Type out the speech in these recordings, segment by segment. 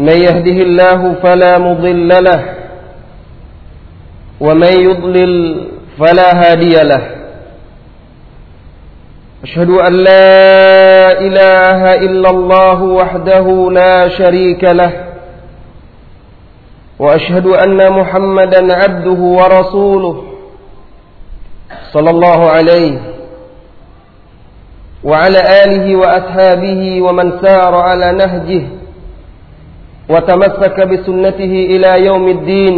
من يهده الله فلا مضل له ومن يضلل فلا هادي له. أشهد أن لا إله إلا الله وحده لا شريك له وأشهد أن محمدا عبده ورسوله صلى الله عليه وعلى آله وأصحابه ومن سار على نهجه وتمسك بسنته إلى يوم الدين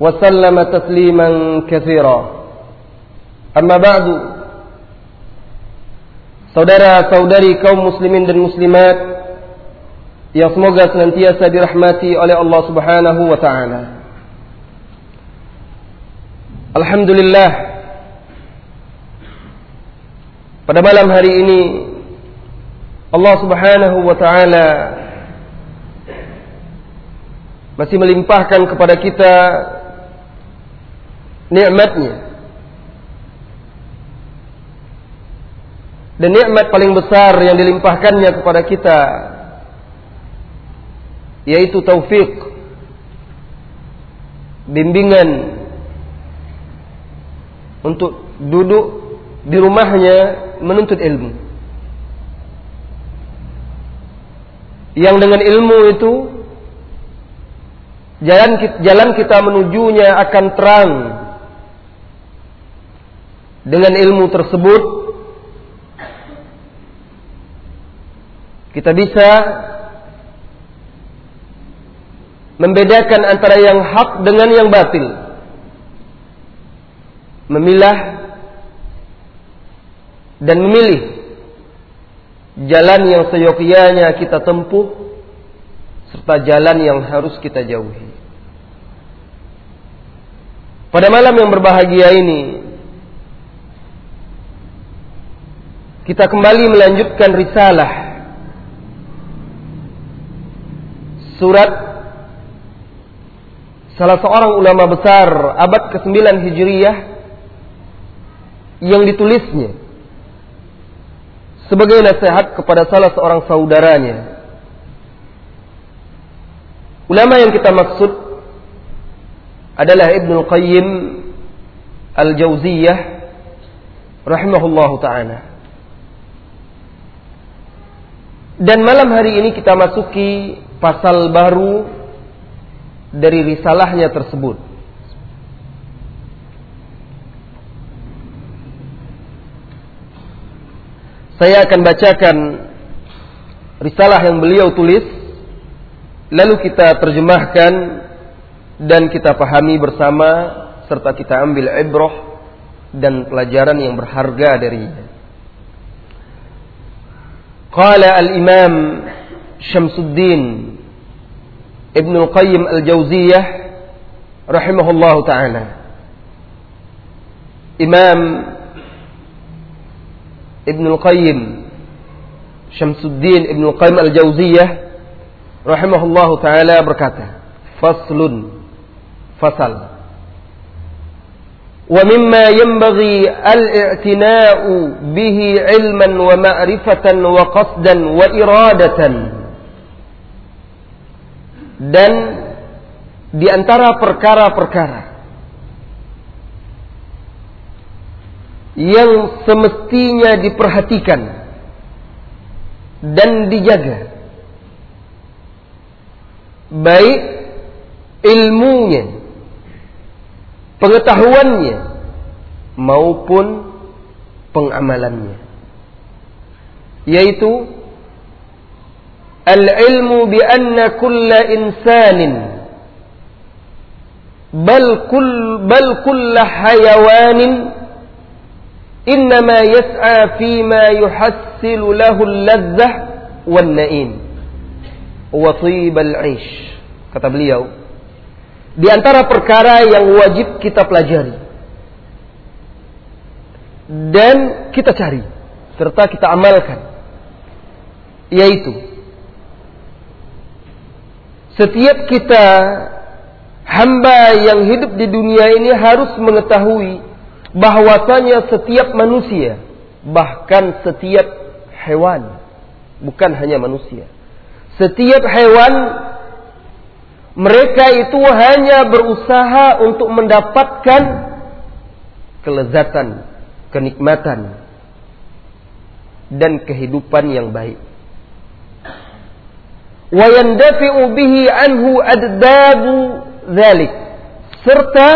وسلم تسليما كثيرا أما بعد saudara-saudari kaum muslimin dan muslimat yang semoga senantiasa dirahmati oleh Allah Subhanahu wa taala. Alhamdulillah pada malam hari ini Allah Subhanahu wa taala masih melimpahkan kepada kita nikmatnya. Dan nikmat paling besar yang dilimpahkannya kepada kita yaitu taufik bimbingan untuk duduk di rumahnya menuntut ilmu. Yang dengan ilmu itu jalan jalan kita menujunya akan terang. Dengan ilmu tersebut kita bisa membedakan antara yang hak dengan yang batil. Memilah dan memilih jalan yang seyogyanya kita tempuh serta jalan yang harus kita jauhi. Pada malam yang berbahagia ini kita kembali melanjutkan risalah surat salah seorang ulama besar abad ke-9 Hijriyah yang ditulisnya sebagai nasihat kepada salah seorang saudaranya Ulama yang kita maksud adalah Ibnu Qayyim Al-Jauziyah rahimahullahu taala. Dan malam hari ini kita masuki pasal baru dari risalahnya tersebut. Saya akan bacakan risalah yang beliau tulis lalu kita terjemahkan dan kita pahami bersama serta kita ambil ibrah dan pelajaran yang berharga darinya. Qala al-Imam Syamsuddin Ibn Qayyim al-Jauziyah rahimahullahu taala. Imam Ibn Qayyim Syamsuddin Ibn Qayyim al-Jauziyah rahimahullahu taala berkata, faslun fasal. Wa mimma yanbaghi al-i'tina'u bihi 'ilman wa ma'rifatan wa qasdan wa iradatan. Dan di antara perkara-perkara yang semestinya diperhatikan dan dijaga baik ilmunya, pengetahuannya maupun pengamalannya. Yaitu al-ilmu bi anna kulla insanin bal kull bal kulla hayawanin إنما يسعى فيما يحصل له اللذة والنئيم wa thibal 'aish. Kata beliau, di antara perkara yang wajib kita pelajari dan kita cari serta kita amalkan yaitu setiap kita hamba yang hidup di dunia ini harus mengetahui bahwasanya setiap manusia bahkan setiap hewan bukan hanya manusia setiap hewan mereka itu hanya berusaha untuk mendapatkan kelezatan, kenikmatan dan kehidupan yang baik. Wa yandafi'u bihi anhu addabu dzalik serta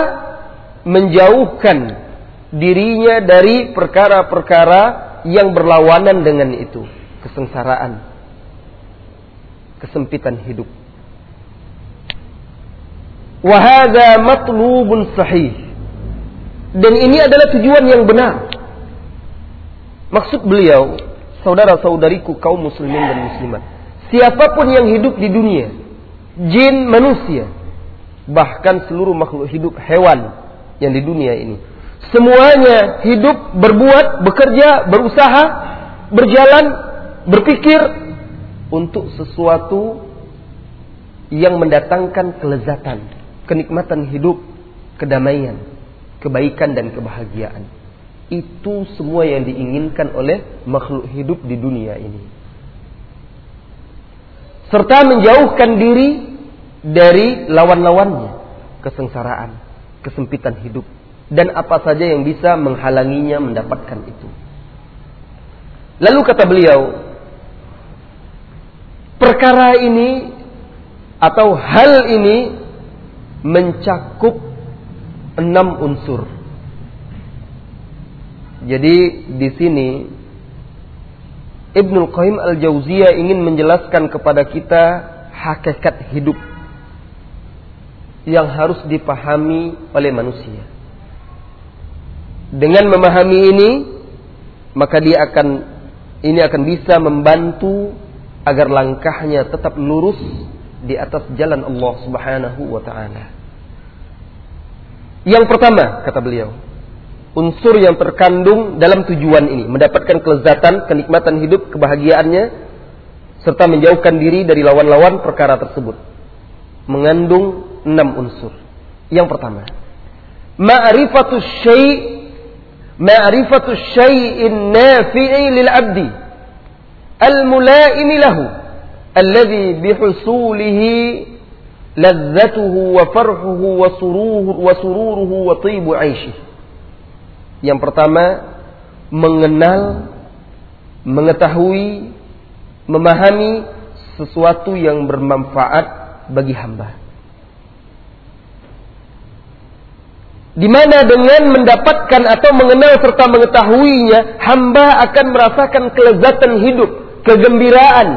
menjauhkan dirinya dari perkara-perkara yang berlawanan dengan itu, kesengsaraan, kesempitan hidup. Wahada matlubun sahih. Dan ini adalah tujuan yang benar. Maksud beliau, saudara-saudariku kaum muslimin dan muslimat. Siapa pun yang hidup di dunia, jin, manusia, bahkan seluruh makhluk hidup hewan yang di dunia ini. Semuanya hidup, berbuat, bekerja, berusaha, berjalan, berpikir untuk sesuatu yang mendatangkan kelezatan, kenikmatan hidup, kedamaian, kebaikan dan kebahagiaan. Itu semua yang diinginkan oleh makhluk hidup di dunia ini. Serta menjauhkan diri dari lawan-lawannya, kesengsaraan, kesempitan hidup, dan apa saja yang bisa menghalanginya mendapatkan itu. Lalu kata beliau, perkara ini atau hal ini mencakup enam unsur. Jadi di sini Ibnu Qayyim Al-Jauziyah ingin menjelaskan kepada kita hakikat hidup yang harus dipahami oleh manusia. Dengan memahami ini, maka dia akan ini akan bisa membantu agar langkahnya tetap lurus di atas jalan Allah Subhanahu wa taala. Yang pertama, kata beliau, unsur yang terkandung dalam tujuan ini, mendapatkan kelezatan, kenikmatan hidup, kebahagiaannya, serta menjauhkan diri dari lawan-lawan perkara tersebut. Mengandung enam unsur. Yang pertama, ma'rifatu syai' ma'rifatu syai'in nafi'i lil 'abdi ladzatuhu wa farhuhu wa sururuhu wa sururuhu wa tibu 'aishi. Yang pertama, mengenal, mengetahui, memahami sesuatu yang bermanfaat bagi hamba. di mana dengan mendapatkan atau mengenal serta mengetahuinya, hamba akan merasakan kelezatan hidup, kegembiraan,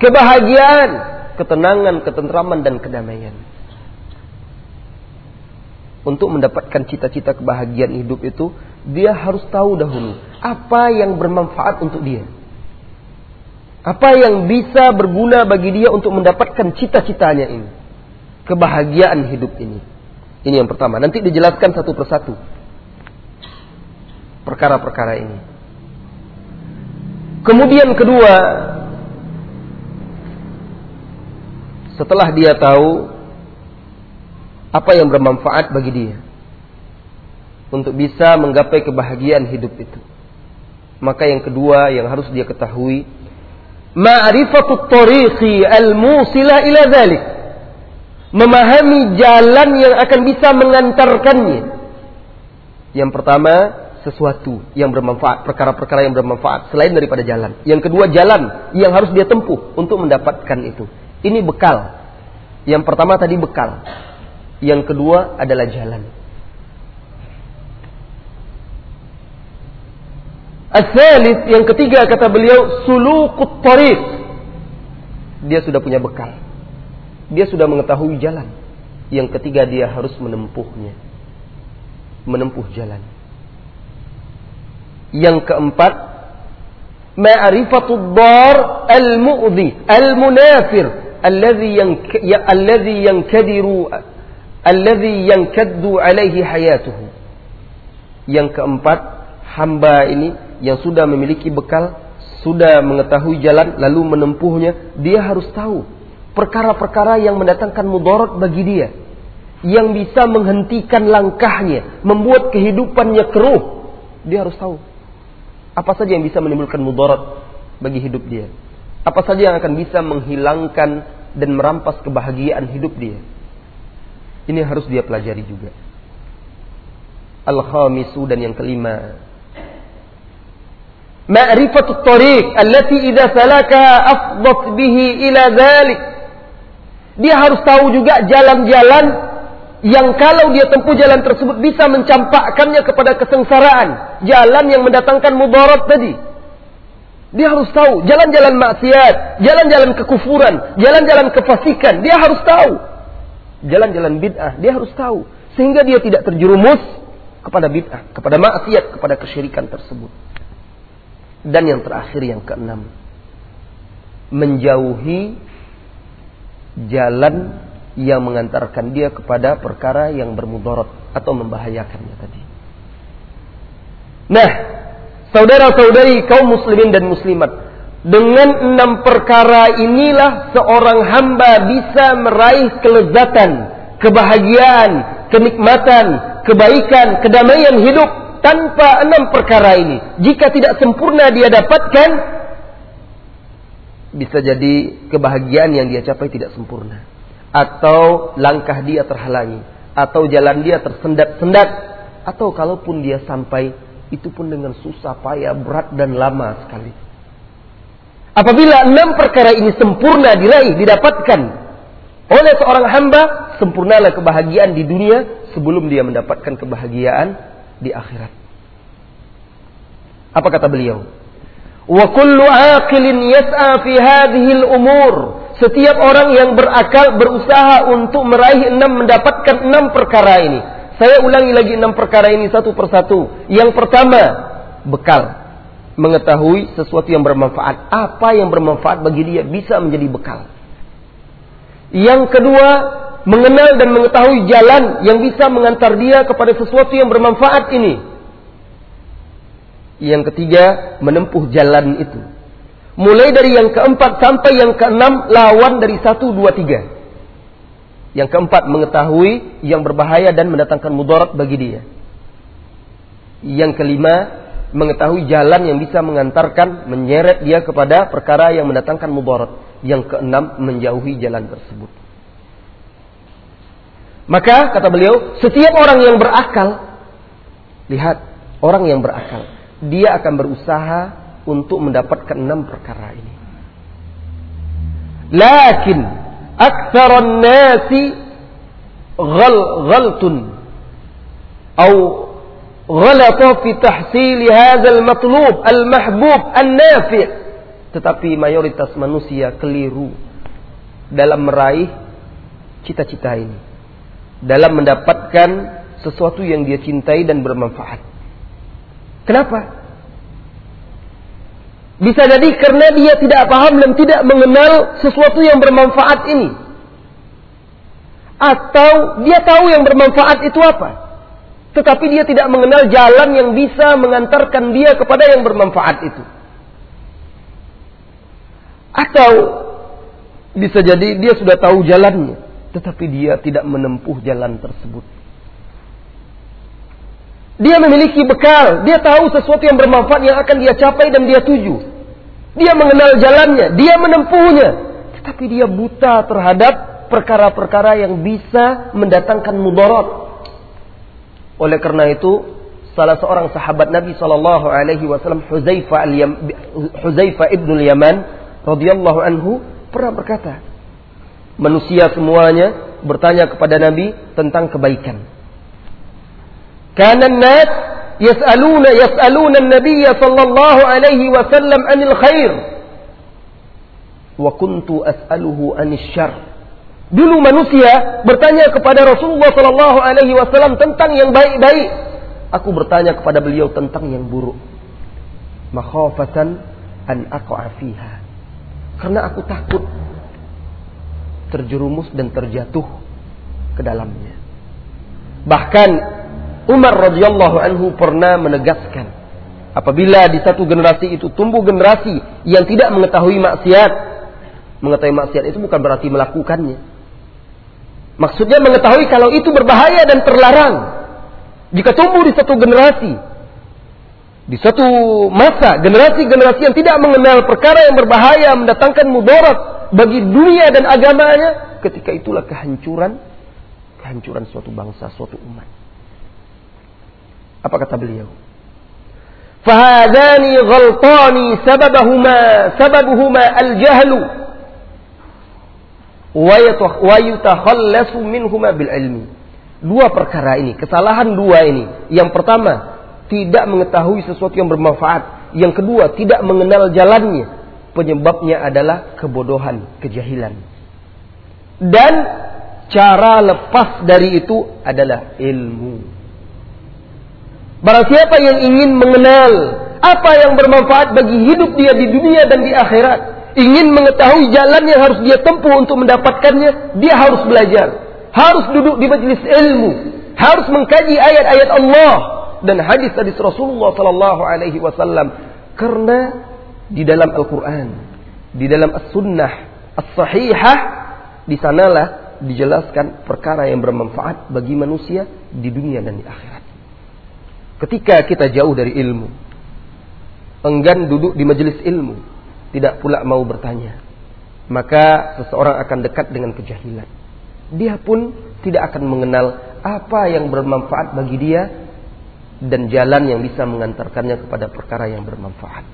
kebahagiaan, ketenangan, ketentraman dan kedamaian. Untuk mendapatkan cita-cita kebahagiaan hidup itu, dia harus tahu dahulu apa yang bermanfaat untuk dia. Apa yang bisa berguna bagi dia untuk mendapatkan cita-citanya ini. Kebahagiaan hidup ini. Ini yang pertama. Nanti dijelaskan satu persatu. Perkara-perkara ini. Kemudian kedua, setelah dia tahu apa yang bermanfaat bagi dia untuk bisa menggapai kebahagiaan hidup itu. Maka yang kedua yang harus dia ketahui, ma'rifatut tariqi al-musila ila dhalik memahami jalan yang akan bisa mengantarkannya. Yang pertama, sesuatu yang bermanfaat, perkara-perkara yang bermanfaat selain daripada jalan. Yang kedua, jalan yang harus dia tempuh untuk mendapatkan itu. Ini bekal. Yang pertama tadi bekal. Yang kedua adalah jalan. Asalis yang ketiga kata beliau sulukut tariq. Dia sudah punya bekal dia sudah mengetahui jalan. Yang ketiga dia harus menempuhnya. Menempuh jalan. Yang keempat, ma'rifatud dar al-mu'dhi al-munafir alladhi ya, alladhi yankadiru alladhi yankaddu alaihi hayatuhu. Yang keempat, hamba ini yang sudah memiliki bekal, sudah mengetahui jalan lalu menempuhnya, dia harus tahu perkara-perkara yang mendatangkan mudarat bagi dia. Yang bisa menghentikan langkahnya, membuat kehidupannya keruh. Dia harus tahu apa saja yang bisa menimbulkan mudarat bagi hidup dia. Apa saja yang akan bisa menghilangkan dan merampas kebahagiaan hidup dia. Ini harus dia pelajari juga. Al-khamisu dan yang kelima. Ma'rifatut tariq allati idza salakaha afdat bihi ila dhalik. Dia harus tahu juga jalan-jalan yang kalau dia tempuh jalan tersebut bisa mencampakkannya kepada kesengsaraan. Jalan yang mendatangkan mudarat tadi. Dia harus tahu jalan-jalan maksiat, jalan-jalan kekufuran, jalan-jalan kefasikan. Dia harus tahu. Jalan-jalan bid'ah, dia harus tahu. Sehingga dia tidak terjerumus kepada bid'ah, kepada maksiat, kepada kesyirikan tersebut. Dan yang terakhir yang keenam. Menjauhi jalan yang mengantarkan dia kepada perkara yang bermudarat atau membahayakannya tadi. Nah, saudara-saudari kaum muslimin dan muslimat, dengan enam perkara inilah seorang hamba bisa meraih kelezatan, kebahagiaan, kenikmatan, kebaikan, kedamaian hidup tanpa enam perkara ini. Jika tidak sempurna dia dapatkan, bisa jadi kebahagiaan yang dia capai tidak sempurna atau langkah dia terhalangi. Atau jalan dia tersendat-sendat. Atau kalaupun dia sampai itu pun dengan susah payah berat dan lama sekali. Apabila enam perkara ini sempurna diraih didapatkan oleh seorang hamba sempurnalah kebahagiaan di dunia sebelum dia mendapatkan kebahagiaan di akhirat. Apa kata beliau? Wa kullu aqilin yas'a fi hadhihi al-umur. Setiap orang yang berakal berusaha untuk meraih enam mendapatkan enam perkara ini. Saya ulangi lagi enam perkara ini satu persatu. Yang pertama, bekal. Mengetahui sesuatu yang bermanfaat. Apa yang bermanfaat bagi dia bisa menjadi bekal. Yang kedua, mengenal dan mengetahui jalan yang bisa mengantar dia kepada sesuatu yang bermanfaat ini. Yang ketiga, menempuh jalan itu. Mulai dari yang keempat sampai yang keenam, lawan dari satu, dua, tiga. Yang keempat, mengetahui yang berbahaya dan mendatangkan mudarat bagi dia. Yang kelima, mengetahui jalan yang bisa mengantarkan, menyeret dia kepada perkara yang mendatangkan mudarat. Yang keenam, menjauhi jalan tersebut. Maka, kata beliau, setiap orang yang berakal, lihat, orang yang berakal, dia akan berusaha untuk mendapatkan enam perkara ini. Lakin aktsaran nasi ghal ghaltun atau ghalata fi tahsil hadzal matlub al mahbub nafi tetapi mayoritas manusia keliru dalam meraih cita-cita ini dalam mendapatkan sesuatu yang dia cintai dan bermanfaat Kenapa? Bisa jadi karena dia tidak paham dan tidak mengenal sesuatu yang bermanfaat ini. Atau dia tahu yang bermanfaat itu apa. Tetapi dia tidak mengenal jalan yang bisa mengantarkan dia kepada yang bermanfaat itu. Atau bisa jadi dia sudah tahu jalannya. Tetapi dia tidak menempuh jalan tersebut. Dia memiliki bekal, dia tahu sesuatu yang bermanfaat yang akan dia capai dan dia tuju. Dia mengenal jalannya, dia menempuhnya. Tetapi dia buta terhadap perkara-perkara yang bisa mendatangkan mudarat. Oleh karena itu, salah seorang sahabat Nabi Shallallahu Alaihi Wasallam Huzaifah al Yaman radhiyallahu anhu pernah berkata, manusia semuanya bertanya kepada Nabi tentang kebaikan. Karena nas يسألون يسألون النبي صلى الله عليه وسلم عن الخير وكنت أسأله عن الشر Dulu manusia bertanya kepada Rasulullah Sallallahu Alaihi Wasallam tentang yang baik-baik. Aku bertanya kepada beliau tentang yang buruk. Makhafatan an aqa'a fiha. Karena aku takut terjerumus dan terjatuh ke dalamnya. Bahkan Umar radhiyallahu anhu pernah menegaskan apabila di satu generasi itu tumbuh generasi yang tidak mengetahui maksiat, mengetahui maksiat itu bukan berarti melakukannya. Maksudnya mengetahui kalau itu berbahaya dan terlarang. Jika tumbuh di satu generasi, di satu masa, generasi-generasi yang tidak mengenal perkara yang berbahaya, mendatangkan mudarat bagi dunia dan agamanya, ketika itulah kehancuran, kehancuran suatu bangsa, suatu umat. Apa kata beliau? Fahadani ghaltani sababahuma sababuhuma al-jahlu wa yutakhallasu minhuma bil ilmi. Dua perkara ini, kesalahan dua ini. Yang pertama, tidak mengetahui sesuatu yang bermanfaat. Yang kedua, tidak mengenal jalannya. Penyebabnya adalah kebodohan, kejahilan. Dan cara lepas dari itu adalah ilmu. Barang siapa yang ingin mengenal apa yang bermanfaat bagi hidup dia di dunia dan di akhirat, ingin mengetahui jalan yang harus dia tempuh untuk mendapatkannya, dia harus belajar, harus duduk di majelis ilmu, harus mengkaji ayat-ayat Allah, dan hadis-hadis Rasulullah Sallallahu Alaihi Wasallam. Karena di dalam Al-Quran, di dalam As-Sunnah, As-Sahihah, di sanalah dijelaskan perkara yang bermanfaat bagi manusia di dunia dan di akhirat. Ketika kita jauh dari ilmu, enggan duduk di majelis ilmu, tidak pula mau bertanya, maka seseorang akan dekat dengan kejahilan. Dia pun tidak akan mengenal apa yang bermanfaat bagi dia dan jalan yang bisa mengantarkannya kepada perkara yang bermanfaat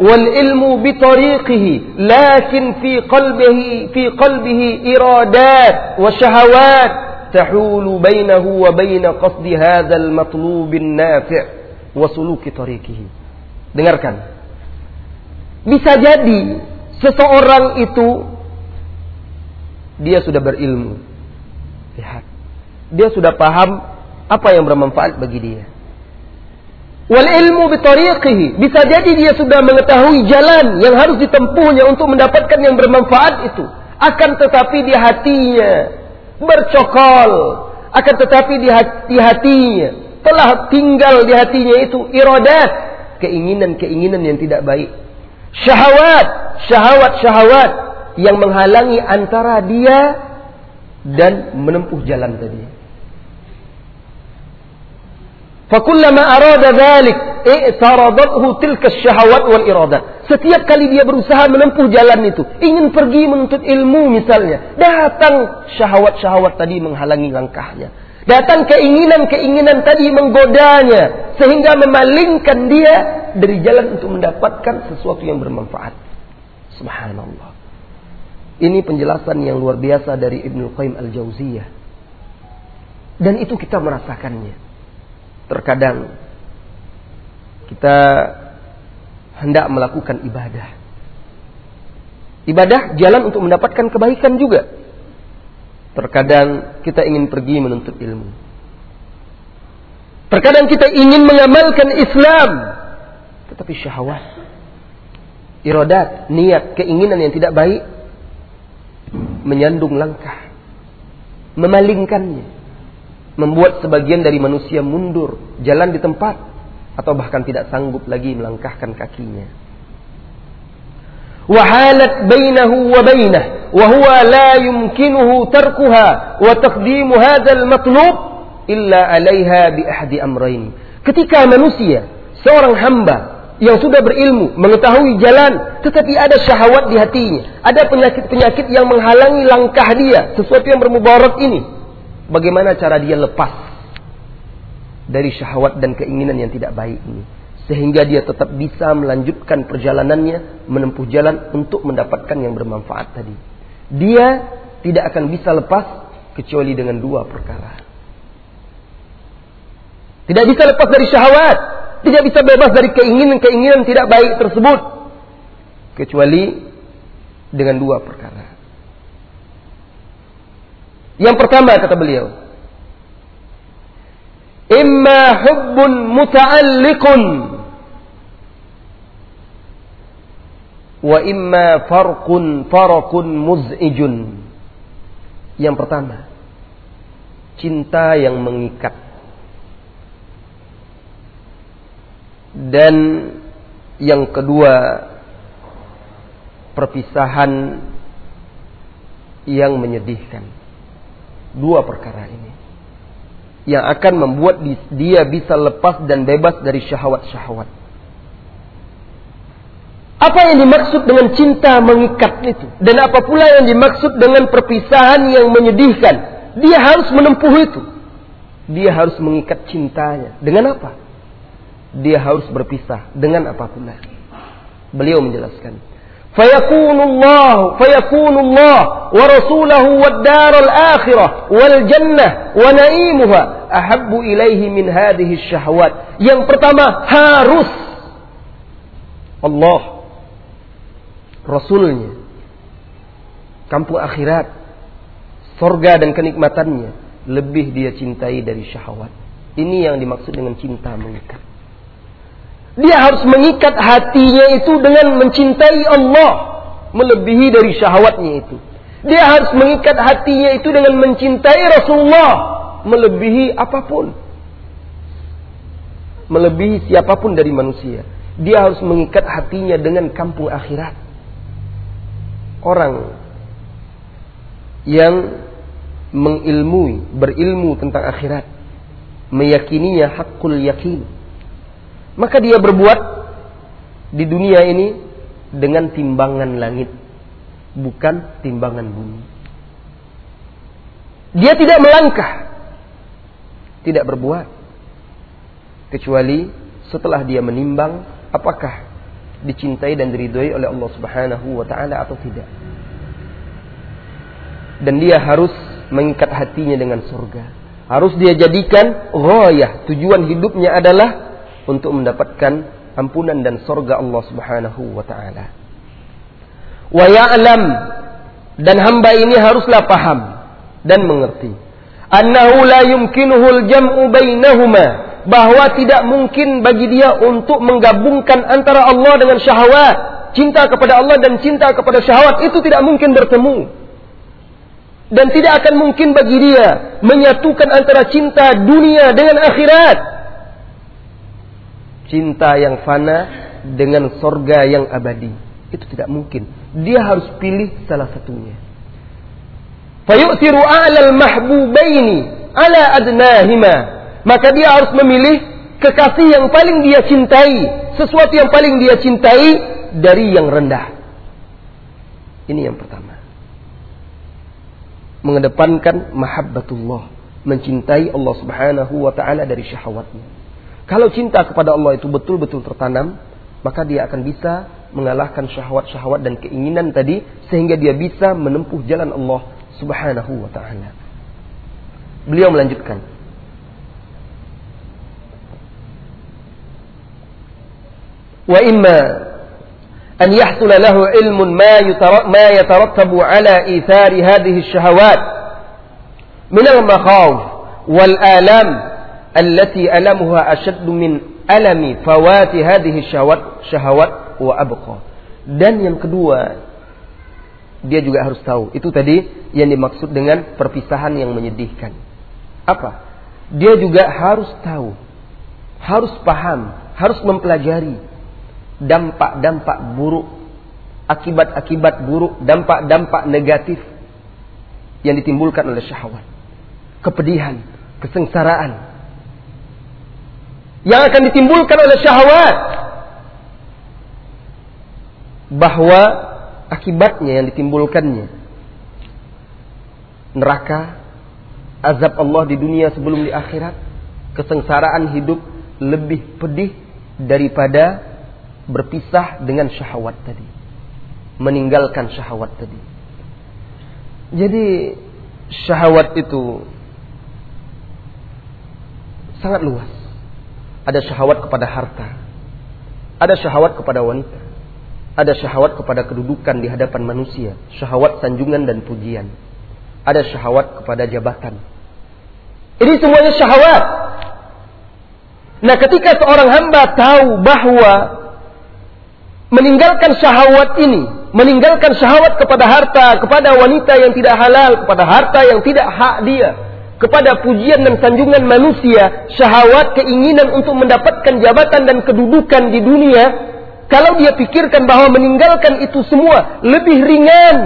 wal ilmu bi في lakin fi qalbihi fi qalbihi iradat wa syahawat قصد bainahu wa bain وسلوك hadzal nafi' wa dengarkan. Bisa jadi seseorang itu dia sudah berilmu. Lihat. Dia sudah paham apa yang bermanfaat bagi dia. Wal ilmu bitariqihi. Bisa jadi dia sudah mengetahui jalan yang harus ditempuhnya untuk mendapatkan yang bermanfaat itu. Akan tetapi di hatinya bercokol. Akan tetapi di hati hatinya telah tinggal di hatinya itu iradat. Keinginan-keinginan yang tidak baik. Syahwat. Syahwat-syahwat yang menghalangi antara dia dan menempuh jalan tadi. Fakullama arada dhalik i'taradathu tilka syahawat wal iradat. Setiap kali dia berusaha menempuh jalan itu, ingin pergi menuntut ilmu misalnya, datang syahwat-syahwat tadi menghalangi langkahnya. Datang keinginan-keinginan tadi menggodanya sehingga memalingkan dia dari jalan untuk mendapatkan sesuatu yang bermanfaat. Subhanallah. Ini penjelasan yang luar biasa dari Ibnu Qayyim Al-Jauziyah. Dan itu kita merasakannya. Terkadang kita hendak melakukan ibadah. Ibadah jalan untuk mendapatkan kebaikan juga. Terkadang kita ingin pergi menuntut ilmu. Terkadang kita ingin mengamalkan Islam. Tetapi syahwat, iradat, niat, keinginan yang tidak baik menyandung langkah, memalingkannya, membuat sebagian dari manusia mundur, jalan di tempat, atau bahkan tidak sanggup lagi melangkahkan kakinya. Wahalat bainahu wa bainah, wa huwa la yumkinuhu tarkuha wa taqdimu hadzal matlub illa 'alaiha bi ahdi amrayn. Ketika manusia, seorang hamba yang sudah berilmu, mengetahui jalan, tetapi ada syahwat di hatinya, ada penyakit-penyakit yang menghalangi langkah dia, sesuatu yang bermubarak ini. Bagaimana cara dia lepas dari syahwat dan keinginan yang tidak baik ini. Sehingga dia tetap bisa melanjutkan perjalanannya, menempuh jalan untuk mendapatkan yang bermanfaat tadi. Dia tidak akan bisa lepas kecuali dengan dua perkara. Tidak bisa lepas dari syahwat, tidak bisa bebas dari keinginan-keinginan tidak baik tersebut. Kecuali dengan dua perkara. Yang pertama kata beliau. Imma hubbun muta'alliqun wa imma farqun farakun muz'ijun. Yang pertama, cinta yang mengikat. Dan yang kedua, perpisahan yang menyedihkan. Dua perkara ini yang akan membuat dia bisa lepas dan bebas dari syahwat-syahwat. Apa yang dimaksud dengan cinta mengikat itu? Dan apa pula yang dimaksud dengan perpisahan yang menyedihkan? Dia harus menempuh itu. Dia harus mengikat cintanya. Dengan apa? Dia harus berpisah. Dengan apa? Beliau menjelaskan. فيكون الله فيكون الله ورسوله والدار الآخرة والجنة ونعيمها أحب إليه من هذه الشهوات yang pertama harus Allah Rasulnya kampung akhirat sorga dan kenikmatannya lebih dia cintai dari syahwat ini yang dimaksud dengan cinta mengikat dia harus mengikat hatinya itu dengan mencintai Allah. Melebihi dari syahwatnya itu. Dia harus mengikat hatinya itu dengan mencintai Rasulullah. Melebihi apa pun. Melebihi siapa pun dari manusia. Dia harus mengikat hatinya dengan kampung akhirat. Orang yang mengilmui, berilmu tentang akhirat. Meyakininya hakul yakin maka dia berbuat di dunia ini dengan timbangan langit, bukan timbangan bumi. Dia tidak melangkah, tidak berbuat, kecuali setelah dia menimbang apakah dicintai dan diridhoi oleh Allah Subhanahu wa taala atau tidak. Dan dia harus mengikat hatinya dengan surga. Harus dia jadikan ghayah, tujuan hidupnya adalah untuk mendapatkan ampunan dan sorga Allah Subhanahu wa taala. Wa ya'lam dan hamba ini haruslah paham dan mengerti annahu la jam'u bainahuma bahwa tidak mungkin bagi dia untuk menggabungkan antara Allah dengan syahwat cinta kepada Allah dan cinta kepada syahwat. Itu tidak mungkin bertemu. Dan tidak akan mungkin bagi dia menyatukan antara cinta dunia dengan akhirat cinta yang fana dengan sorga yang abadi. Itu tidak mungkin. Dia harus pilih salah satunya. Fayu'tiru a'lal mahbubaini ala adnahima. Maka dia harus memilih kekasih yang paling dia cintai. Sesuatu yang paling dia cintai dari yang rendah. Ini yang pertama. Mengedepankan mahabbatullah. Mencintai Allah subhanahu wa ta'ala dari syahwatnya. Kalau cinta kepada Allah itu betul-betul tertanam, maka dia akan bisa mengalahkan syahwat-syahwat dan keinginan tadi sehingga dia bisa menempuh jalan Allah Subhanahu wa taala. Beliau melanjutkan. Wa imma an yahsul lahu ilmun ma ma yatarattabu ala ithari hadhihi ash-shahawat min al-makhawf wal alam alamuha ashaddu min alami fawati hadhihi syahwat syahawat wa abqa. Dan yang kedua, dia juga harus tahu. Itu tadi yang dimaksud dengan perpisahan yang menyedihkan. Apa? Dia juga harus tahu, harus paham, harus mempelajari dampak-dampak buruk, akibat-akibat buruk, dampak-dampak negatif yang ditimbulkan oleh syahwat. Kepedihan, kesengsaraan, yang akan ditimbulkan oleh syahwat. Bahwa akibatnya yang ditimbulkannya. Neraka azab Allah di dunia sebelum di akhirat. Kesengsaraan hidup lebih pedih daripada berpisah dengan syahwat tadi. Meninggalkan syahwat tadi. Jadi syahwat itu sangat luas ada syahwat kepada harta. Ada syahwat kepada wanita. Ada syahwat kepada kedudukan di hadapan manusia. Syahwat sanjungan dan pujian. Ada syahwat kepada jabatan. Ini semuanya syahwat. Nah ketika seorang hamba tahu bahwa meninggalkan syahwat ini, meninggalkan syahwat kepada harta, kepada wanita yang tidak halal, kepada harta yang tidak hak dia, kepada pujian dan sanjungan manusia, syahwat keinginan untuk mendapatkan jabatan dan kedudukan di dunia, kalau dia pikirkan bahwa meninggalkan itu semua lebih ringan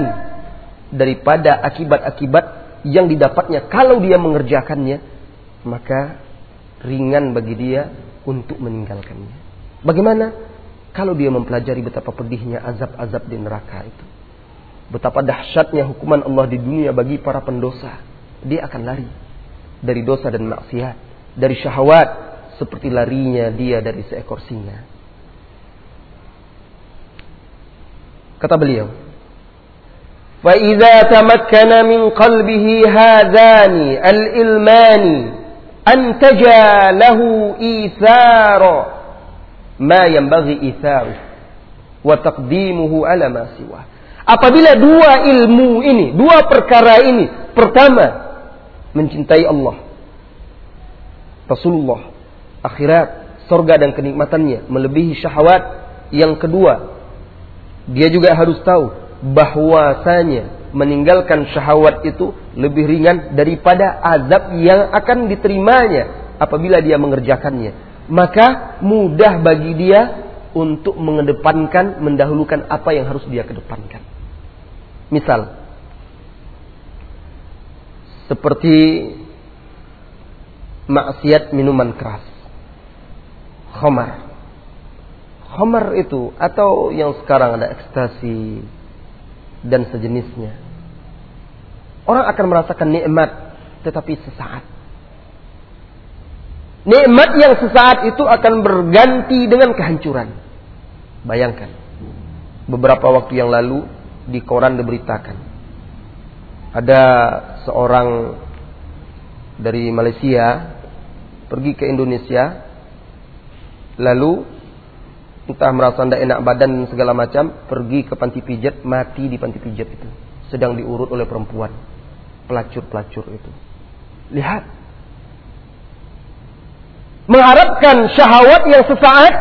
daripada akibat-akibat yang didapatnya kalau dia mengerjakannya, maka ringan bagi dia untuk meninggalkannya. Bagaimana? Kalau dia mempelajari betapa pedihnya azab-azab di neraka itu. Betapa dahsyatnya hukuman Allah di dunia bagi para pendosa. Dia akan lari dari dosa dan maksiat, dari syahwat seperti larinya dia dari seekor singa. Kata beliau, فإذا تمكن من قلبه هذان الإلمان أنتجى له إيثار ما ينبغي إيثاره وتقديمه على ما سواه Apabila dua ilmu ini, dua perkara ini, pertama mencintai Allah, Rasulullah, akhirat, surga dan kenikmatannya melebihi syahwat. Yang kedua, dia juga harus tahu bahwasanya meninggalkan syahwat itu lebih ringan daripada azab yang akan diterimanya apabila dia mengerjakannya. Maka mudah bagi dia untuk mengedepankan, mendahulukan apa yang harus dia kedepankan. Misal, seperti maksiat minuman keras, khamar Homer itu atau yang sekarang ada ekstasi dan sejenisnya. Orang akan merasakan nikmat tetapi sesaat. Nikmat yang sesaat itu akan berganti dengan kehancuran. Bayangkan. Beberapa waktu yang lalu di koran diberitakan. Ada seorang dari Malaysia pergi ke Indonesia lalu entah merasa tidak enak badan dan segala macam, pergi ke panti pijat, mati di panti pijat itu. Sedang diurut oleh perempuan. Pelacur-pelacur itu. Lihat. Mengharapkan syahwat yang sesaat,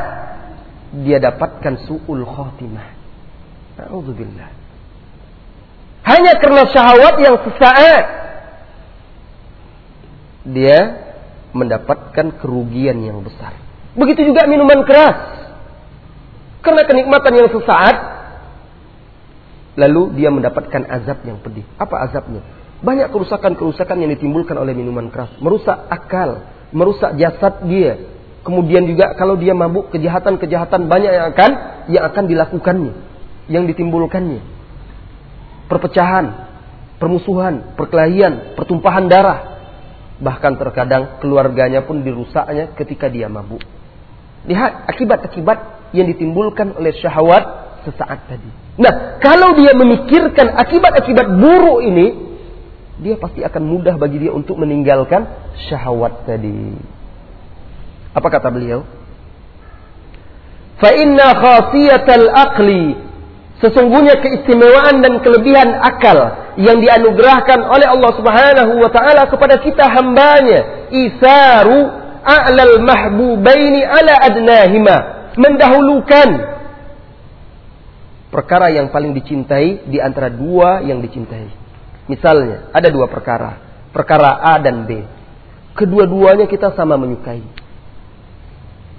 dia dapatkan su'ul khotimah. Alhamdulillah. Hanya karena syahwat yang sesaat, dia mendapatkan kerugian yang besar. Begitu juga minuman keras. Karena kenikmatan yang sesaat, lalu dia mendapatkan azab yang pedih. Apa azabnya? Banyak kerusakan-kerusakan yang ditimbulkan oleh minuman keras. Merusak akal, merusak jasad dia. Kemudian juga kalau dia mabuk, kejahatan-kejahatan banyak yang akan yang akan dilakukannya, yang ditimbulkannya. Perpecahan, permusuhan, perkelahian, pertumpahan darah. Bahkan terkadang keluarganya pun dirusaknya ketika dia mabuk. Lihat akibat-akibat yang ditimbulkan oleh syahwat sesaat tadi. Nah, kalau dia memikirkan akibat-akibat buruk ini, dia pasti akan mudah bagi dia untuk meninggalkan syahwat tadi. Apa kata beliau? Fa inna khasiyatal aqli Sesungguhnya keistimewaan dan kelebihan akal yang dianugerahkan oleh Allah Subhanahu wa taala kepada kita hambanya, isaru a'lal mahbubaini ala adnahima mendahulukan perkara yang paling dicintai di antara dua yang dicintai. Misalnya, ada dua perkara, perkara A dan B. Kedua-duanya kita sama menyukai.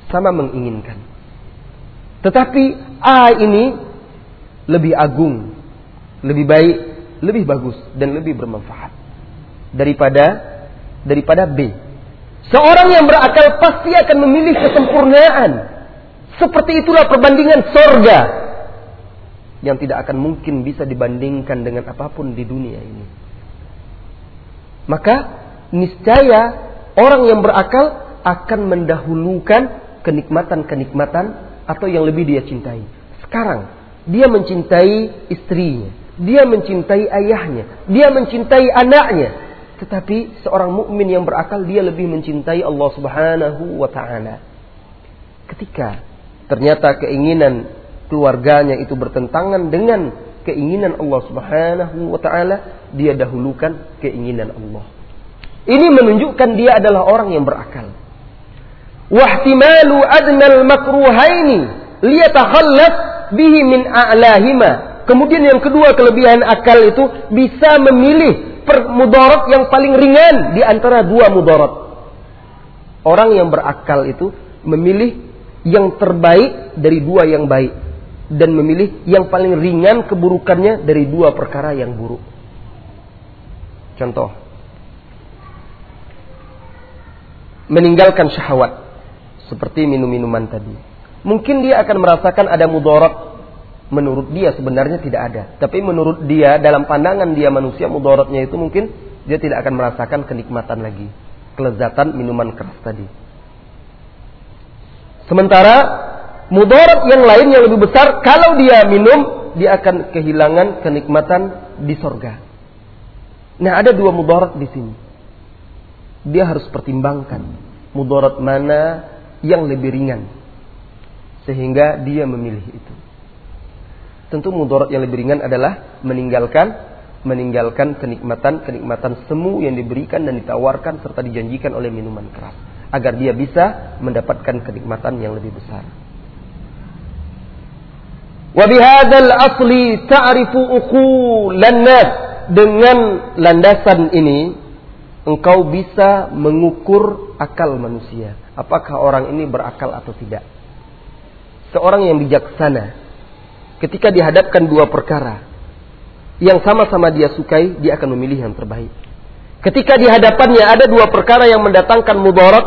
Sama menginginkan. Tetapi A ini lebih agung, lebih baik, lebih bagus dan lebih bermanfaat daripada daripada B. Seorang yang berakal pasti akan memilih kesempurnaan seperti itulah perbandingan sorga yang tidak akan mungkin bisa dibandingkan dengan apa pun di dunia ini. Maka niscaya orang yang berakal akan mendahulukan kenikmatan-kenikmatan atau yang lebih dia cintai. Sekarang dia mencintai istrinya, dia mencintai ayahnya, dia mencintai anaknya. Tetapi seorang mukmin yang berakal dia lebih mencintai Allah Subhanahu wa taala. Ketika ternyata keinginan keluarganya itu bertentangan dengan keinginan Allah Subhanahu wa taala, dia dahulukan keinginan Allah. Ini menunjukkan dia adalah orang yang berakal. Wahtimalu adnal makruhaini liyatakhallaf bihi min a'lahima. Kemudian yang kedua kelebihan akal itu bisa memilih per mudarat yang paling ringan di antara dua mudarat. Orang yang berakal itu memilih yang terbaik dari dua yang baik dan memilih yang paling ringan keburukannya dari dua perkara yang buruk. Contoh, meninggalkan syahwat seperti minum-minuman tadi. Mungkin dia akan merasakan ada mudarat. Menurut dia sebenarnya tidak ada. Tapi menurut dia dalam pandangan dia manusia mudaratnya itu mungkin dia tidak akan merasakan kenikmatan lagi. Kelezatan minuman keras tadi. Sementara mudarat yang lain yang lebih besar kalau dia minum dia akan kehilangan kenikmatan di sorga. Nah ada dua mudarat di sini. Dia harus pertimbangkan mudarat mana yang lebih ringan sehingga dia memilih itu. Tentu mudarat yang lebih ringan adalah meninggalkan meninggalkan kenikmatan-kenikmatan semu yang diberikan dan ditawarkan serta dijanjikan oleh minuman keras agar dia bisa mendapatkan kenikmatan yang lebih besar. Wa bihadzal asli ta'rifu uqulan nas dengan landasan ini engkau bisa mengukur akal manusia. Apakah orang ini berakal atau tidak? Seorang yang bijaksana ketika dihadapkan dua perkara yang sama-sama dia sukai, dia akan memilih yang terbaik. Ketika di hadapannya ada dua perkara yang mendatangkan mudarat,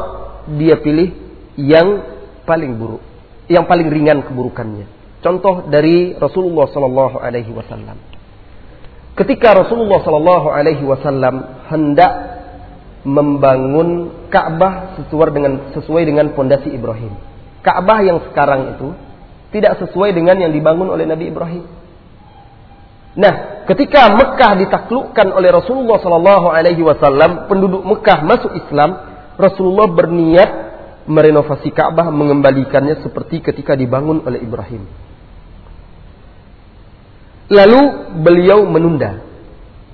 dia pilih yang paling buruk, yang paling ringan keburukannya. Contoh dari Rasulullah Sallallahu Alaihi Wasallam. Ketika Rasulullah Sallallahu Alaihi Wasallam hendak membangun Ka'bah sesuai dengan sesuai dengan fondasi Ibrahim. Ka'bah yang sekarang itu tidak sesuai dengan yang dibangun oleh Nabi Ibrahim. Nah, ketika Mekah ditaklukkan oleh Rasulullah Sallallahu Alaihi Wasallam, penduduk Mekah masuk Islam, Rasulullah berniat merenovasi Ka'bah mengembalikannya seperti ketika dibangun oleh Ibrahim. Lalu beliau menunda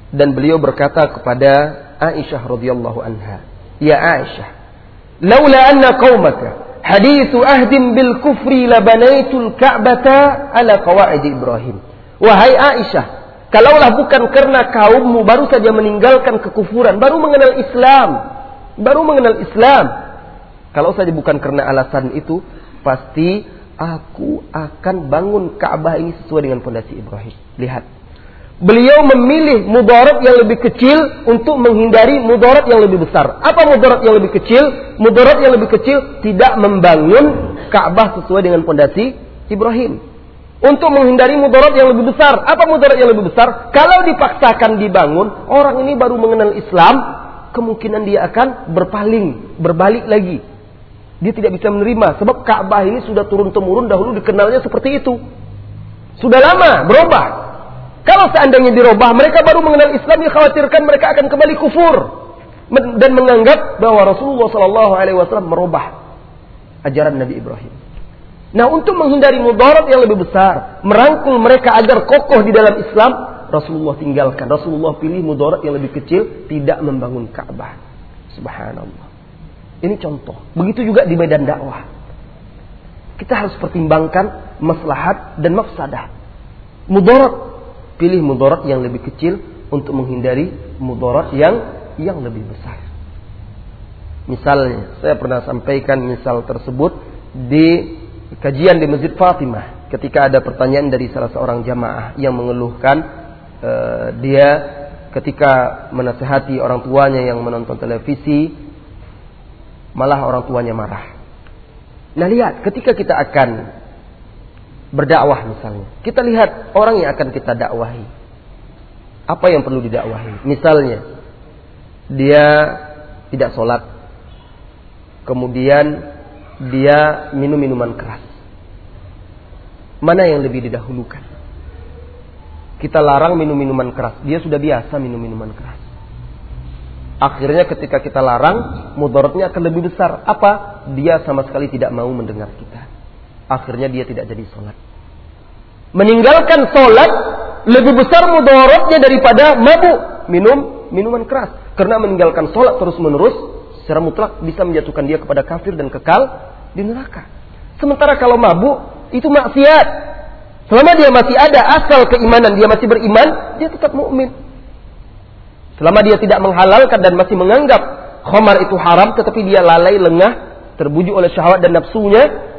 dan beliau berkata kepada Aisyah radhiyallahu anha, "Ya Aisyah, laula anna qaumaka hadithu ahdin bil kufri labanaitul Ka'bata ala qawaid Ibrahim." Wahai Aisyah, kalaulah bukan karena kaummu baru saja meninggalkan kekufuran, baru mengenal Islam, baru mengenal Islam. Kalau saja bukan karena alasan itu, pasti aku akan bangun Ka'bah ini sesuai dengan fondasi Ibrahim. Lihat. Beliau memilih mudarat yang lebih kecil untuk menghindari mudarat yang lebih besar. Apa mudarat yang lebih kecil? Mudarat yang lebih kecil tidak membangun Ka'bah sesuai dengan fondasi Ibrahim. Untuk menghindari mudarat yang lebih besar. Apa mudarat yang lebih besar? Kalau dipaksakan dibangun, orang ini baru mengenal Islam, kemungkinan dia akan berpaling, berbalik lagi. Dia tidak bisa menerima sebab Ka'bah ini sudah turun temurun dahulu dikenalnya seperti itu. Sudah lama berubah. Kalau seandainya dirubah, mereka baru mengenal Islam, dikhawatirkan mereka akan kembali kufur dan menganggap bahwa Rasulullah Shallallahu Alaihi Wasallam merubah ajaran Nabi Ibrahim. Nah, untuk menghindari mudarat yang lebih besar, merangkul mereka agar kokoh di dalam Islam, Rasulullah tinggalkan. Rasulullah pilih mudarat yang lebih kecil, tidak membangun Ka'bah. Subhanallah. Ini contoh. Begitu juga di medan dakwah. Kita harus pertimbangkan maslahat dan mafsadah. Mudarat. Pilih mudarat yang lebih kecil untuk menghindari mudarat yang yang lebih besar. Misalnya, saya pernah sampaikan misal tersebut di kajian di Masjid Fatimah ketika ada pertanyaan dari salah seorang jamaah yang mengeluhkan uh, dia ketika menasehati orang tuanya yang menonton televisi malah orang tuanya marah. Nah lihat ketika kita akan berdakwah misalnya, kita lihat orang yang akan kita dakwahi. Apa yang perlu didakwahi? Misalnya dia tidak sholat, kemudian dia minum minuman keras. Mana yang lebih didahulukan? kita larang minum minuman keras. Dia sudah biasa minum minuman keras. Akhirnya ketika kita larang, mudaratnya akan lebih besar. Apa? Dia sama sekali tidak mau mendengar kita. Akhirnya dia tidak jadi sholat. Meninggalkan sholat lebih besar mudaratnya daripada mabuk minum minuman keras. Karena meninggalkan sholat terus menerus secara mutlak bisa menjatuhkan dia kepada kafir dan kekal di neraka. Sementara kalau mabuk itu maksiat. Selama dia masih ada asal keimanan, dia masih beriman, dia tetap mukmin. Selama dia tidak menghalalkan dan masih menganggap khamar itu haram, tetapi dia lalai, lengah, terbujuk oleh syahwat dan nafsunya,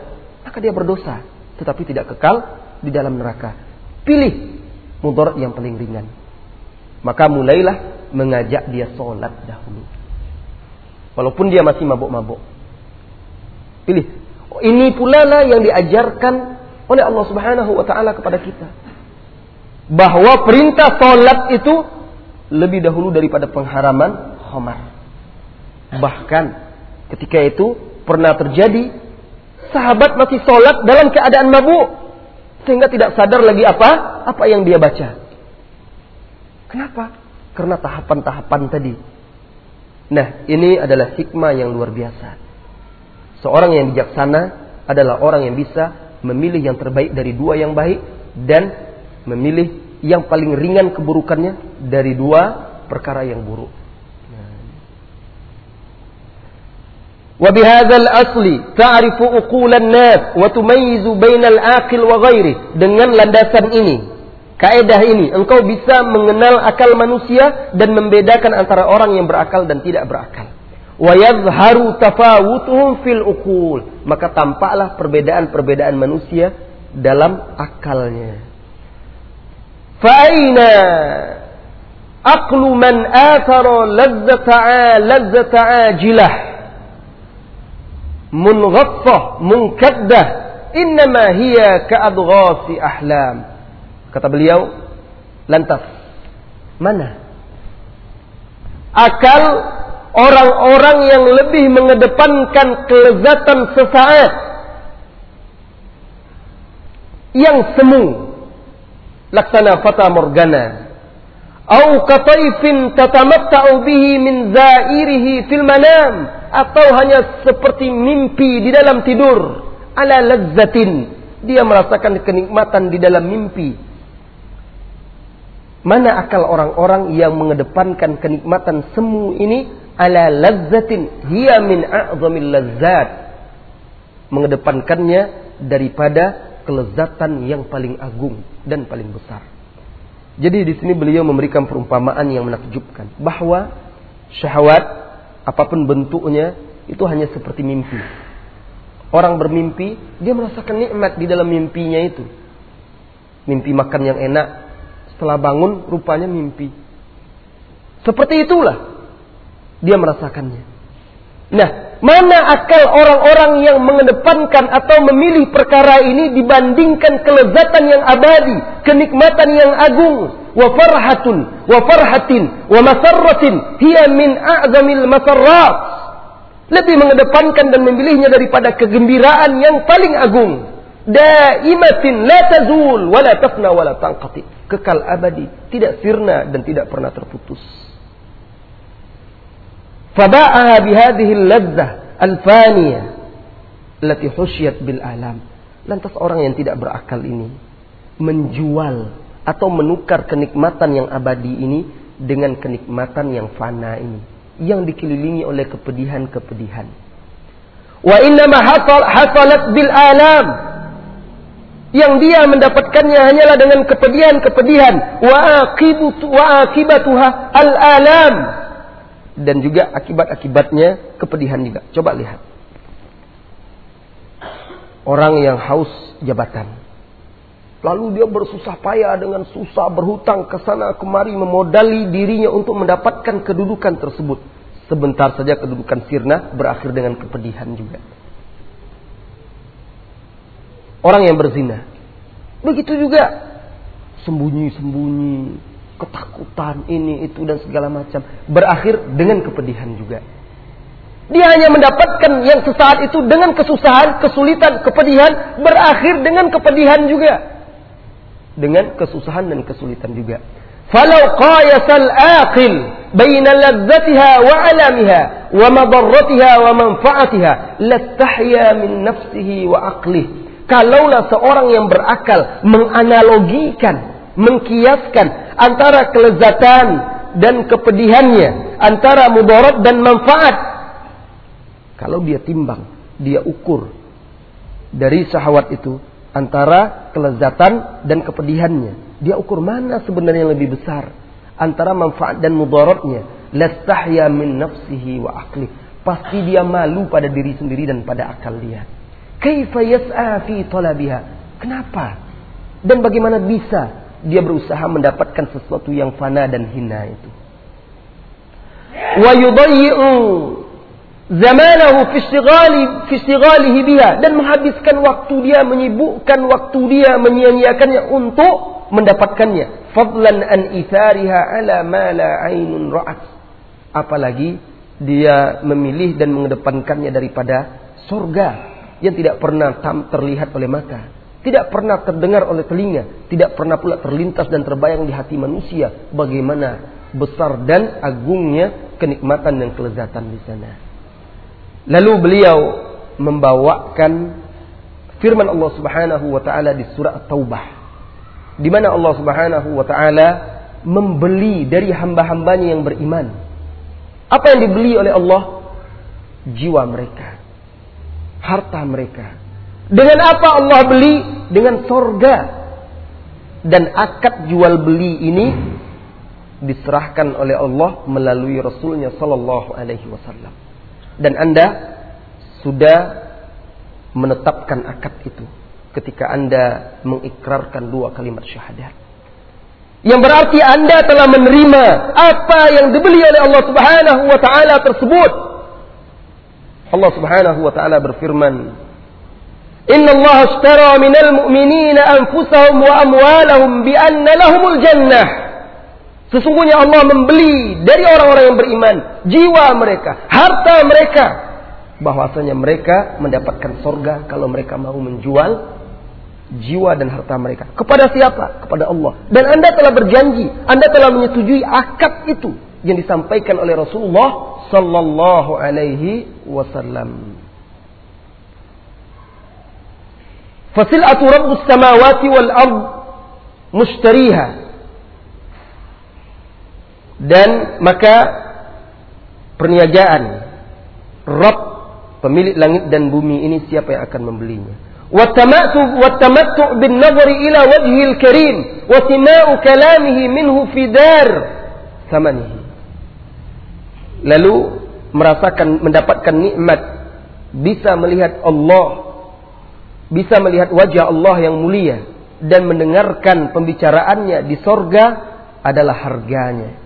maka dia berdosa, tetapi tidak kekal di dalam neraka. Pilih mudarat yang paling ringan. Maka mulailah mengajak dia sholat dahulu. Walaupun dia masih mabuk-mabuk. Pilih. Ini pula lah yang diajarkan oleh Allah Subhanahu wa taala kepada kita. Bahwa perintah sholat itu lebih dahulu daripada pengharaman khamar. Bahkan ketika itu pernah terjadi sahabat masih sholat dalam keadaan mabuk sehingga tidak sadar lagi apa apa yang dia baca. Kenapa? Karena tahapan-tahapan tadi. Nah, ini adalah hikmah yang luar biasa. Seorang yang bijaksana adalah orang yang bisa memilih yang terbaik dari dua yang baik dan memilih yang paling ringan keburukannya dari dua perkara yang buruk. وبهذا الأصل تعرف أقول الناس وتميز بين العاقل وغيره dengan landasan ini Kaedah ini, engkau bisa mengenal akal manusia dan membedakan antara orang yang berakal dan tidak berakal. Wa yadhharu tafawutuhum fil uqul. Maka tampaklah perbedaan-perbedaan manusia dalam akalnya. Fa'aina aqlu man athara lazzata lazzata ajilah Munghaffah munkaddah innama hiya ka'adghasi ahlam. Kata beliau, lantas mana? Akal orang-orang yang lebih mengedepankan kelezatan sesaat. Yang semu. Laksana fata morgana. Au kataifin tatamatta'u bihi min zairihi fil manam atau hanya seperti mimpi di dalam tidur. Ala lazzatin. Dia merasakan kenikmatan di dalam mimpi. Mana akal orang-orang yang mengedepankan kenikmatan semu ini? Ala lazzatin. Hiya min a'zamil lazzat. Mengedepankannya daripada kelezatan yang paling agung dan paling besar. Jadi di sini beliau memberikan perumpamaan yang menakjubkan. Bahwa syahwat apa pun bentuknya itu hanya seperti mimpi. Orang bermimpi, dia merasakan nikmat di dalam mimpinya itu. Mimpi makan yang enak, setelah bangun rupanya mimpi. Seperti itulah dia merasakannya. Nah, mana akal orang-orang yang mengedepankan atau memilih perkara ini dibandingkan kelezatan yang abadi, kenikmatan yang agung, wa farhatun, wa farhatin, wa masarratin, hiya min a'zamil masarrat. Lebih mengedepankan dan memilihnya daripada kegembiraan yang paling agung. Daimatin la tazul, wa la tafna, wa la tanqati kekal abadi, tidak sirna dan tidak pernah terputus. Faba'aha bihadhihi al-ladzah al-faniyah allati bil alam. Lantas orang yang tidak berakal ini menjual atau menukar kenikmatan yang abadi ini dengan kenikmatan yang fana ini yang dikelilingi oleh kepedihan-kepedihan. Wa inna ma hasalat bil alam yang dia mendapatkannya hanyalah dengan kepedihan-kepedihan wa akibatu wa akibatuha al-alam dan juga akibat-akibatnya kepedihan juga. Coba lihat. Orang yang haus jabatan. Lalu dia bersusah payah dengan susah berhutang ke sana kemari memodali dirinya untuk mendapatkan kedudukan tersebut. Sebentar saja kedudukan sirna berakhir dengan kepedihan juga orang yang berzina. Begitu juga sembunyi-sembunyi, ketakutan ini itu dan segala macam berakhir dengan kepedihan juga. Dia hanya mendapatkan yang sesaat itu dengan kesusahan, kesulitan, kepedihan berakhir dengan kepedihan juga. Dengan kesusahan dan kesulitan juga. Falau qayasal aqil baina ladzatiha wa alamiha wa madarratiha wa manfaatiha lastahya min nafsihi wa aqlihi Kalaulah seorang yang berakal menganalogikan, mengkiaskan antara kelezatan dan kepedihannya, antara mudarat dan manfaat. Kalau dia timbang, dia ukur dari syahwat itu, antara kelezatan dan kepedihannya. Dia ukur mana sebenarnya yang lebih besar antara manfaat dan mudaratnya. Lastahya min nafsihi wa akli. Pasti dia malu pada diri sendiri dan pada akal dia. Kaifa yas'a fi talabiha? Kenapa? Dan bagaimana bisa dia berusaha mendapatkan sesuatu yang fana dan hina itu? Wa zamanahu fi istighali fi istighalihi biha. Dan menghabiskan waktu dia menyibukkan waktu dia menyia-nyiakannya untuk mendapatkannya. Fadlan an ithariha ala ma la ainun ra'at. Apalagi dia memilih dan mengedepankannya daripada surga yang tidak pernah terlihat oleh mata. Tidak pernah terdengar oleh telinga. Tidak pernah pula terlintas dan terbayang di hati manusia bagaimana besar dan agungnya kenikmatan dan kelezatan di sana Lalu beliau membawakan firman Allah Subhanahu wa taala di surah Taubah. Di mana Allah Subhanahu wa taala membeli dari hamba-hambanya yang beriman. Apa yang dibeli oleh Allah? Jiwa mereka. Harta mereka. Dengan apa Allah beli? Dengan sorga. Dan akad jual beli ini diserahkan oleh Allah melalui Rasulnya Sallallahu Alaihi Wasallam dan Anda sudah menetapkan akad itu ketika Anda mengikrarkan dua kalimat syahadat. Yang berarti Anda telah menerima apa yang dibeli oleh Allah Subhanahu wa taala tersebut. Allah Subhanahu wa taala berfirman, "Inna Allah ashtara minal mu'minina anfusahum wa amwalahum bi anna lahumul jannah." Sesungguhnya Allah membeli dari orang-orang yang beriman jiwa mereka, harta mereka. Bahwasanya mereka mendapatkan sorga kalau mereka mau menjual jiwa dan harta mereka. Kepada siapa? Kepada Allah. Dan Anda telah berjanji, Anda telah menyetujui akad itu yang disampaikan oleh Rasulullah sallallahu alaihi wasallam. Fasilatu rabbus samawati wal ard mushtariha dan maka perniagaan Rob pemilik langit dan bumi ini siapa yang akan membelinya والتمتع بالنظر إلى وجهه الكريم وسماء كلامه منه في دار ثمنه lalu merasakan mendapatkan nikmat bisa melihat Allah bisa melihat wajah Allah yang mulia dan mendengarkan pembicaraannya di sorga adalah harganya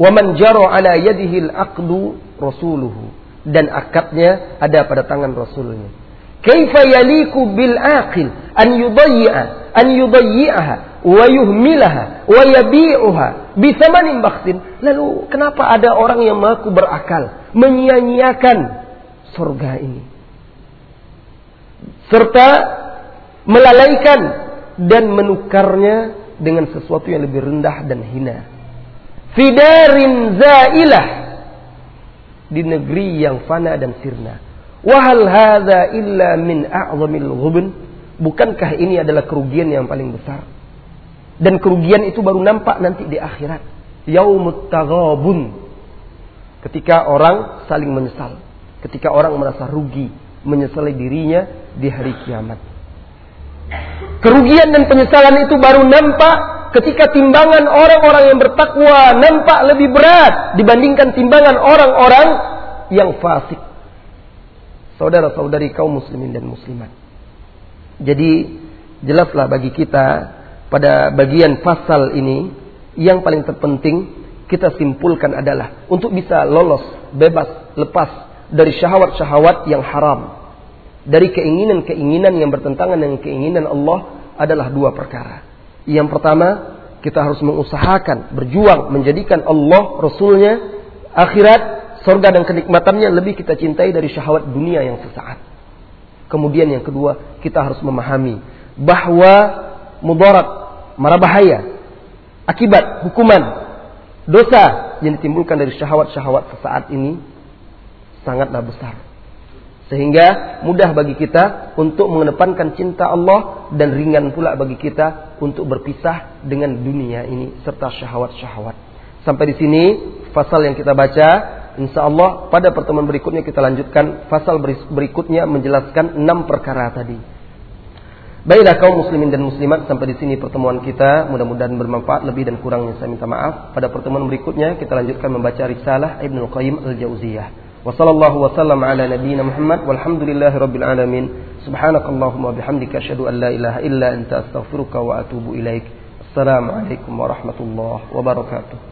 Waman jaro ala yadihil aqdu rasuluhu. Dan akadnya ada pada tangan Rasulnya. Kaifa yaliku bil aqil an yudayyi'a an yudayyi'aha wa yuhmilaha wa yabi'uha bisamanin bakhsin. Lalu kenapa ada orang yang mengaku berakal menyia-nyiakan surga ini? Serta melalaikan dan menukarnya dengan sesuatu yang lebih rendah dan hina fidarin zailah di negeri yang fana dan sirna. Wahal hadza illa min a'zamil ghubn? Bukankah ini adalah kerugian yang paling besar? Dan kerugian itu baru nampak nanti di akhirat. Yaumut taghabun. Ketika orang saling menyesal. Ketika orang merasa rugi, menyesali dirinya di hari kiamat. Kerugian dan penyesalan itu baru nampak ketika timbangan orang-orang yang bertakwa nampak lebih berat dibandingkan timbangan orang-orang yang fasik. Saudara-saudari kaum muslimin dan muslimat. Jadi jelaslah bagi kita pada bagian pasal ini yang paling terpenting kita simpulkan adalah untuk bisa lolos, bebas, lepas dari syahwat-syahwat yang haram. Dari keinginan-keinginan yang bertentangan dengan keinginan Allah adalah dua perkara. Yang pertama, kita harus mengusahakan, berjuang, menjadikan Allah, Rasulnya, akhirat, surga dan kenikmatannya lebih kita cintai dari syahwat dunia yang sesaat. Kemudian yang kedua, kita harus memahami bahwa mudarat, marah bahaya, akibat hukuman, dosa yang ditimbulkan dari syahwat-syahwat sesaat ini sangatlah besar. Sehingga mudah bagi kita untuk mengedepankan cinta Allah dan ringan pula bagi kita untuk berpisah dengan dunia ini serta syahwat-syahwat. Sampai di sini pasal yang kita baca. Insya Allah pada pertemuan berikutnya kita lanjutkan pasal berikutnya menjelaskan enam perkara tadi. Baiklah kaum muslimin dan muslimat sampai di sini pertemuan kita mudah-mudahan bermanfaat lebih dan kurangnya saya minta maaf. Pada pertemuan berikutnya kita lanjutkan membaca risalah Ibnu Qayyim Al-Jauziyah. وصلى الله وسلم على نبينا محمد والحمد لله رب العالمين. سبحانك اللهم وبحمدك أشهد أن لا إله إلا أنت أستغفرك وأتوب إليك. السلام عليكم ورحمة الله وبركاته.